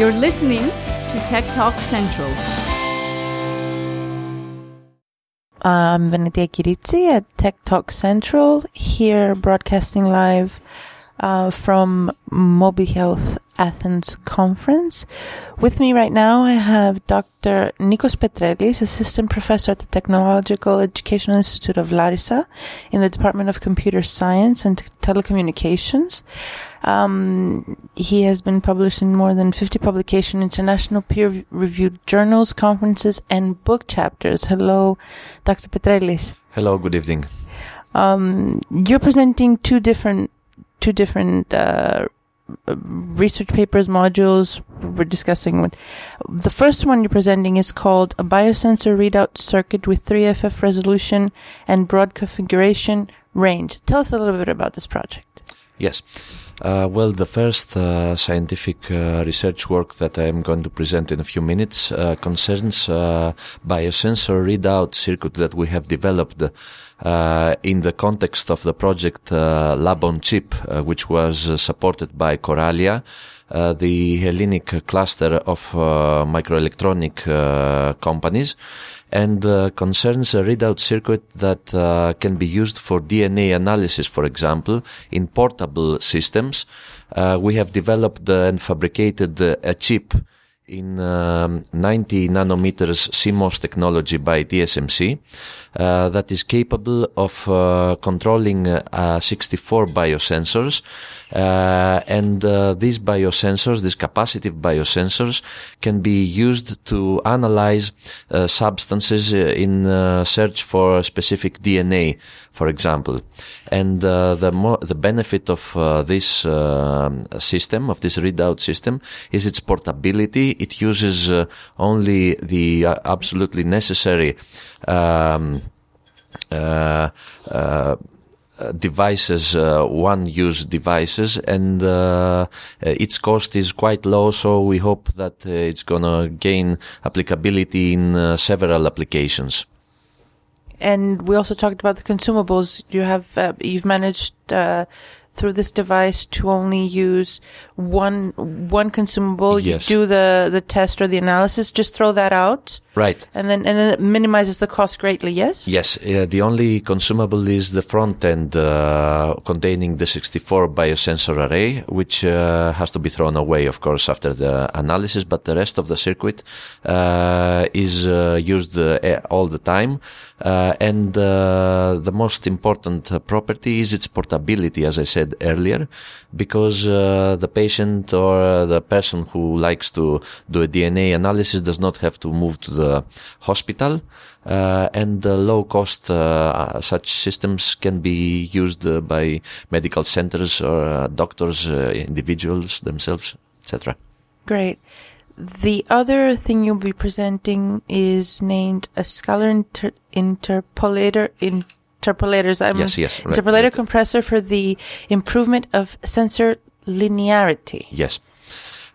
You're listening to Tech Talk Central. I'm Venetia Kiritsi at Tech Talk Central, here broadcasting live uh, from Mobi Health Athens conference. With me right now, I have Dr. Nikos Petrellis, assistant professor at the Technological Educational Institute of Larissa in the Department of Computer Science and Telecommunications. Um, he has been published in more than 50 publication international peer-reviewed journals, conferences, and book chapters. Hello, Dr. Petrellis. Hello, good evening. Um, you're presenting two different two different uh, research papers modules we're discussing. With. The first one you're presenting is called a biosensor readout circuit with 3FF resolution and broad configuration range. Tell us a little bit about this project. Yes. Uh, well, the first uh, scientific uh, research work that I'm going to present in a few minutes uh, concerns uh, biosensor readout circuit that we have developed uh, in the context of the project Lab on Chip, which was supported by Corallia, the Hellenic cluster of microelectronic companies and uh, concerns a readout circuit that uh, can be used for DNA analysis, for example, in portable systems. Uh, we have developed and fabricated a chip in um, 90 nanometers CMOS technology by TSMC uh, that is capable of uh, controlling uh, 64 biosensors uh, and uh, these biosensors, these capacitive biosensors, can be used to analyze uh, substances in search for specific DNA, for example. And the more the benefit of this system, of this readout system, is its portability. It uses only the absolutely necessary. Um, uh, uh, uh, Uh, uh, devices, uh, one use devices, and uh, uh, its cost is quite low. So we hope that it's gonna gain applicability in several applications. And we also talked about the consumables. You have you've managed through this device to only use one one consumable. Yes. You do the the test or the analysis. Just throw that out. Right. And then and then it minimizes the cost greatly. Yes. Yes. Uh, the only consumable is the front end uh, containing the 64 biosensor array, which uh, has to be thrown away, of course, after the analysis. But the rest of the circuit uh, is uh, used uh, all the time. and the most important property is its portability, as I said earlier, because the patient or the person who likes to do a DNA analysis does not have to move to the hospital. Uh, and the low cost uh, such systems can be used uh, by medical centers or uh, doctors, uh, individuals themselves, etc. Great. The other thing you'll be presenting is named a scalar inter- interpolator interpolators. I'm yes, yes, right. Interpolator right. compressor for the improvement of sensor linearity. Yes.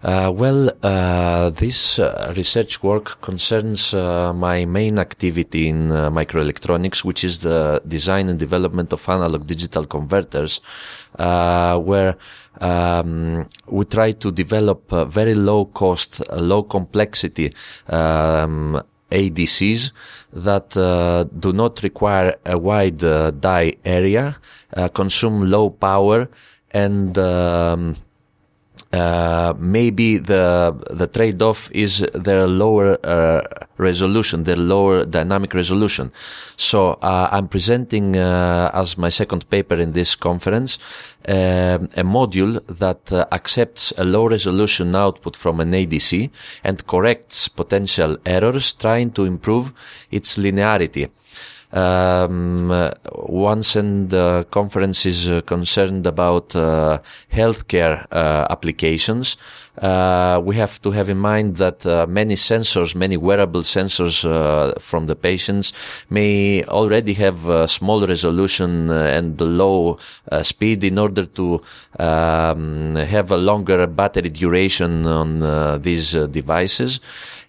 Uh, well, uh, this uh, research work concerns uh, my main activity in uh, microelectronics, which is the design and development of analog digital converters, uh, where um, we try to develop very low cost, low complexity um, ADCs that uh, do not require a wide uh, die area, uh, consume low power, and um, uh, maybe the the trade-off is their lower uh, resolution, their lower dynamic resolution. So uh, I'm presenting uh, as my second paper in this conference uh, a module that accepts a low resolution output from an ADC and corrects potential errors, trying to improve its linearity. Um, once and the conference is uh, concerned about uh, healthcare uh, applications, we have to have in mind that many sensors, many wearable sensors from the patients may already have small resolution and low speed in order to um, have a longer battery duration on these devices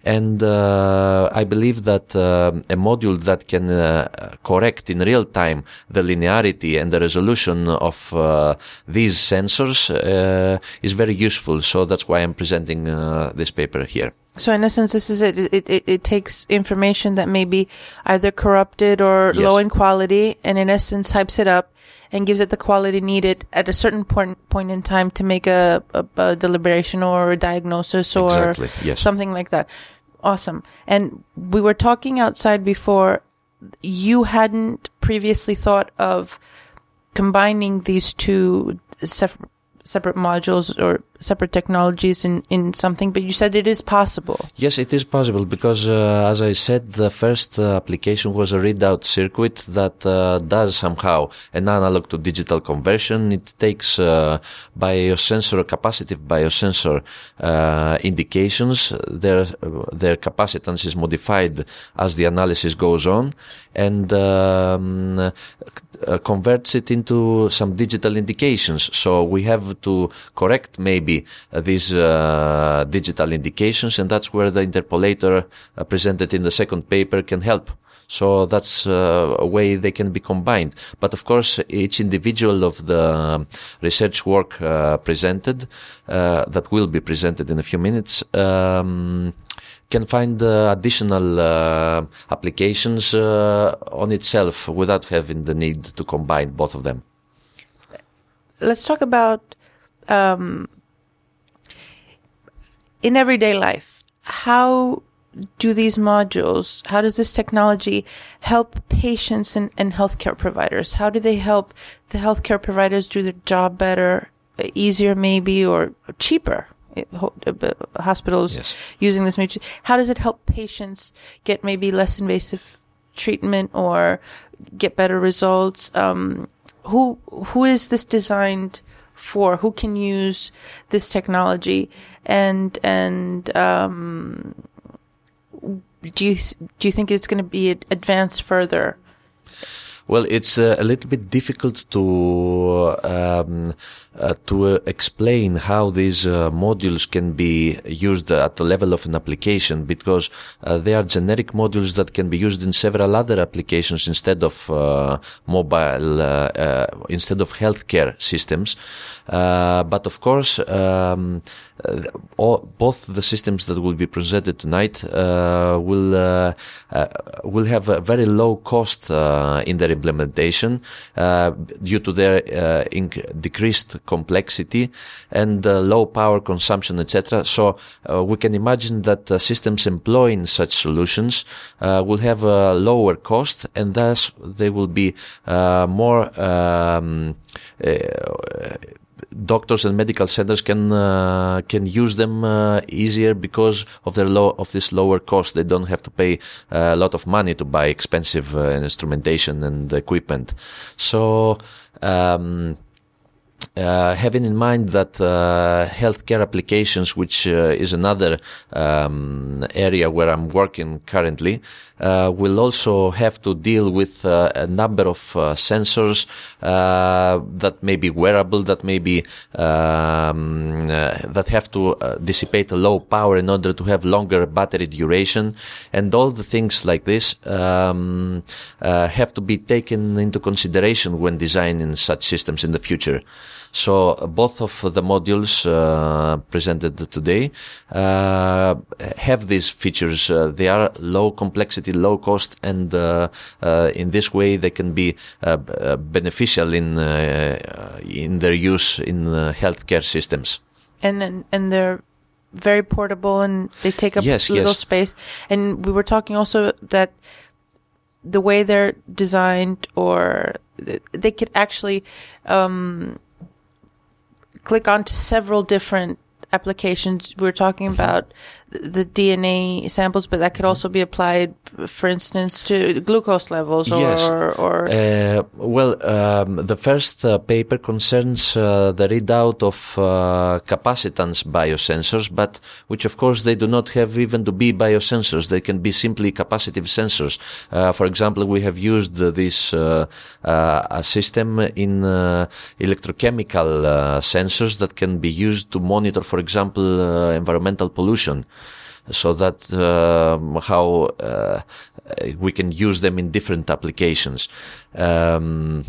And uh, I believe that uh, a module that can uh, correct in real time the linearity and the resolution of uh, these sensors uh, is very useful. So that's why I'm presenting uh, this paper here. So in essence, this is it. It, it. it takes information that may be either corrupted or Yes. low in quality, and in essence, hypes it up and gives it the quality needed at a certain point point in time to make a, a, a deliberation or a diagnosis or Exactly, yes. something like that. Awesome. And we were talking outside before. You hadn't previously thought of combining these two separate modules or separate technologies in, in something, but you said it is possible. Yes, it is possible because, uh, as I said, the first uh, application was a readout circuit that uh, does somehow an analog to digital conversion. It takes uh, biosensor, capacitive biosensor uh, indications. Their their capacitance is modified as the analysis goes on, and um, uh, converts it into some digital indications. So we have to correct maybe uh, these uh, digital indications, and that's where the interpolator uh, presented in the second paper can help. So that's uh, a way they can be combined. But of course, each individual of the research work uh, presented, uh, that will be presented in a few minutes, um, can find additional applications on itself without having the need to combine both of them. Let's talk about um, in everyday life. How do these modules, how does this technology help patients and, and healthcare providers? How do they help the healthcare providers do their job better, easier maybe, or cheaper? It- uh, Hospitals Yes. using this machine. How does it help patients get maybe less invasive treatment or get better results? Um, who who is this designed for? Who can use this technology? And and um, do you do you think it's going to be advanced further? Well, it's uh, a little bit difficult to uh, to uh, explain how these uh, modules can be used at the level of an application because uh, they are generic modules that can be used in several other applications instead of uh, mobile, uh, uh, instead of healthcare systems. Uh, but of course, um, uh, all, both the systems that will be presented tonight uh, will uh, uh, will have a very low cost uh, in their implementation uh, due to their decreased complexity and low power consumption, etc. So we can imagine that systems employing such solutions will have a lower cost, and thus they will be more. Um, doctors and medical centers can uh, can use them uh, easier because of their low of this lower cost. They don't have to pay uh, a lot of money to buy expensive uh, instrumentation and equipment. So. Um, uh, having in mind that uh, healthcare applications, which uh, is another um, area where I'm working currently, uh, will also have to deal with uh, a number of uh, sensors that may be wearable, that may be um, that have to dissipate a low power in order to have longer battery duration, and all the things like this um, have to be taken into consideration when designing such systems in the future. So both of the modules uh, presented today uh, have these features. Uh, they are low complexity, low cost, and uh, uh, in this way they can be uh, uh, beneficial in uh, in their use in uh, healthcare systems. and and, and they're very portable and they take up Yes, little yes. space. And we were talking also that the way they're designed, or they could actually um, click onto several different applications. We were talking about the DNA samples, but that could also be applied, for instance, to glucose levels or Yes. or, Uh, well, um, the first uh, paper concerns uh, the readout of uh, capacitance biosensors, but which of course they do not have even to be biosensors. They can be simply capacitive sensors. Uh, for example, we have used uh, this uh, uh, a system in uh, electrochemical uh, sensors that can be used to monitor, for example, uh, environmental pollution. So that um, how uh, we can use them in different applications. Um,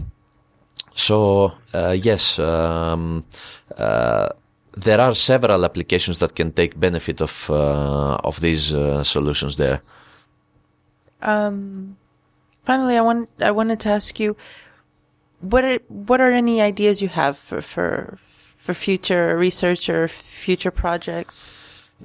so uh, yes, um, uh, there are several applications that can take benefit of of these solutions there. Um, finally, I want I wanted to ask you what are what are any ideas you have for for for future research or future projects?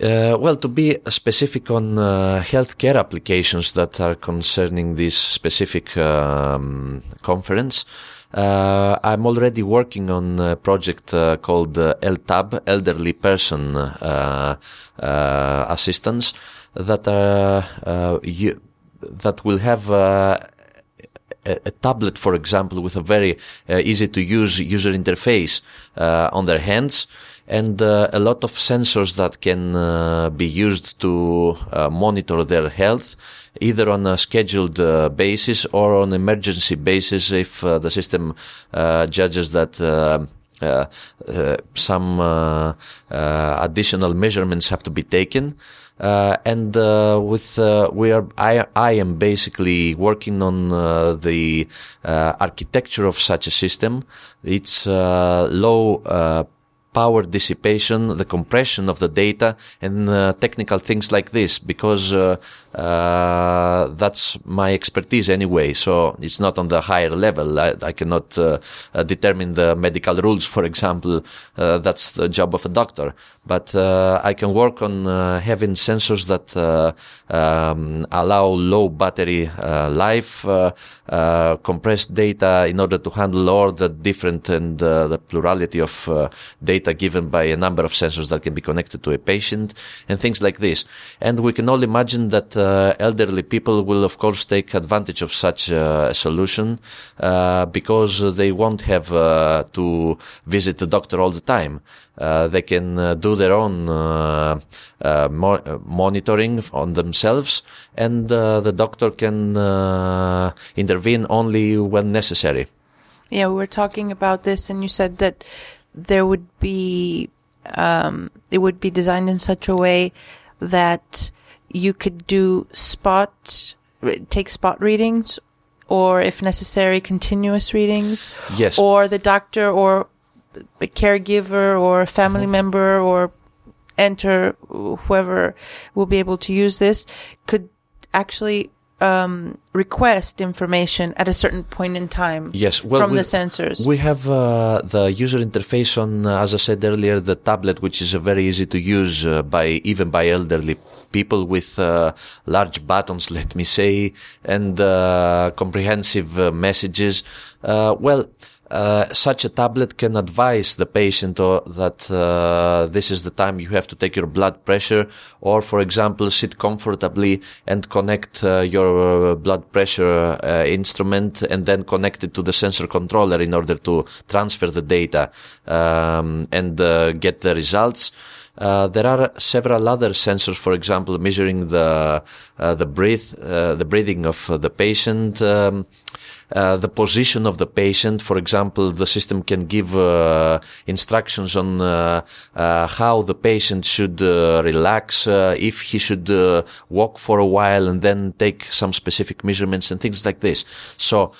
Uh, well, to be specific on uh, healthcare applications that are concerning this specific um, conference, uh, I'm already working on a project uh, called uh, LTAB, Elderly Person uh, Assistance, that are you, that will have a, a, tablet, for example, with a very uh, easy to use user interface uh, on their hands and uh, a lot of sensors that can be used to monitor their health either on a scheduled uh, basis or on emergency basis if uh, the system uh, judges that uh, uh, some uh, additional measurements have to be taken. and with we are, I, I am basically working on the architecture of such a system. It's low power dissipation, the compression of the data, and uh, technical things like this, because uh, uh, that's my expertise anyway. So it's not on the higher level. I, I cannot uh, uh, determine the medical rules, for example. Uh, that's the job of a doctor. But I can work on having sensors that um, allow low battery life, compressed data in order to handle all the different and the plurality of data data given by a number of sensors that can be connected to a patient and things like this. And we can all imagine that uh, elderly people will, of course, take advantage of such uh, a solution uh, because they won't have uh, to visit the doctor all the time. They can do their own mo- monitoring on themselves, and the doctor can intervene only when necessary. Yeah, we were talking about this, and you said that there would be um, it would be designed in such a way that you could do spot take spot readings or if necessary continuous readings yes or the doctor or a caregiver or a family mm-hmm. member or enter whoever will be able to use this could actually um, request information at a certain point in time yes, well, from we, the sensors. We have uh, the user interface on, uh, as I said earlier, the tablet, which is uh, very easy to use uh, by even by elderly people with uh, large buttons, let me say, and uh, comprehensive messages. well, uh, such a tablet can advise the patient or that uh, this is the time you have to take your blood pressure, or for example, sit comfortably and connect uh, your blood pressure uh, instrument and then connect it to the sensor controller in order to transfer the data um, and uh, get the results. Uh, there are several other sensors, for example, measuring the uh, the breath, uh, the breathing of the patient. Um, uh, the position of the patient. For example, the system can give uh, instructions on uh, uh how the patient should uh, relax, if he should walk for a while and then take some specific measurements and things like this. So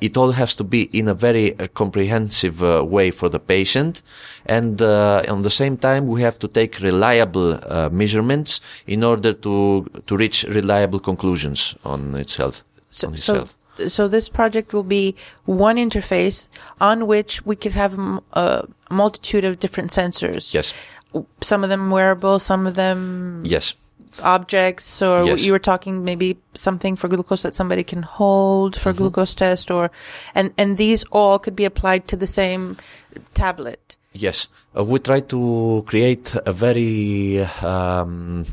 it all has to be in a very comprehensive way for the patient, and on the same time we have to take reliable measurements in order to to reach reliable conclusions on itself. So, on itself. So so this project will be one interface on which we could have a multitude of different sensors. Yes. Some of them wearable, some of them. Yes. Objects, or yes. you were talking maybe something for glucose that somebody can hold for mm-hmm. glucose test, or and and these all could be applied to the same tablet. Yes, uh, we try to create a very um,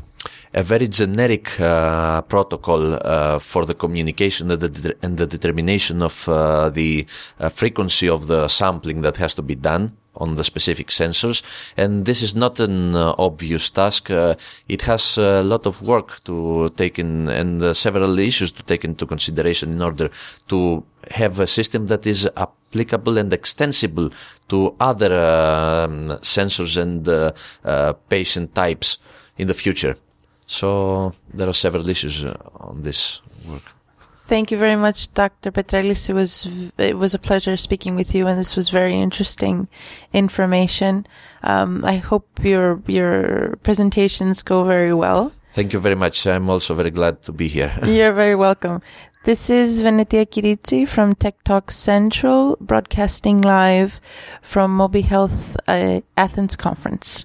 a very generic uh, protocol uh, for the communication and the, and the determination of uh, the uh, frequency of the sampling that has to be done on the specific sensors. And this is not an uh, obvious task. Uh, it has a lot of work to take in and several issues to take into consideration in order to have a system that is applicable and extensible to other um, sensors and patient types in the future. So there are several issues uh, on this work. Thank you very much, Dr. Petrellis. It was it was a pleasure speaking with you, and this was very interesting information. Um, I hope your your presentations go very well. Thank you very much. I'm also very glad to be here. You're very welcome. This is Venetia Kiritsi from Tech Talk Central, broadcasting live from Mobi Health uh, Athens conference.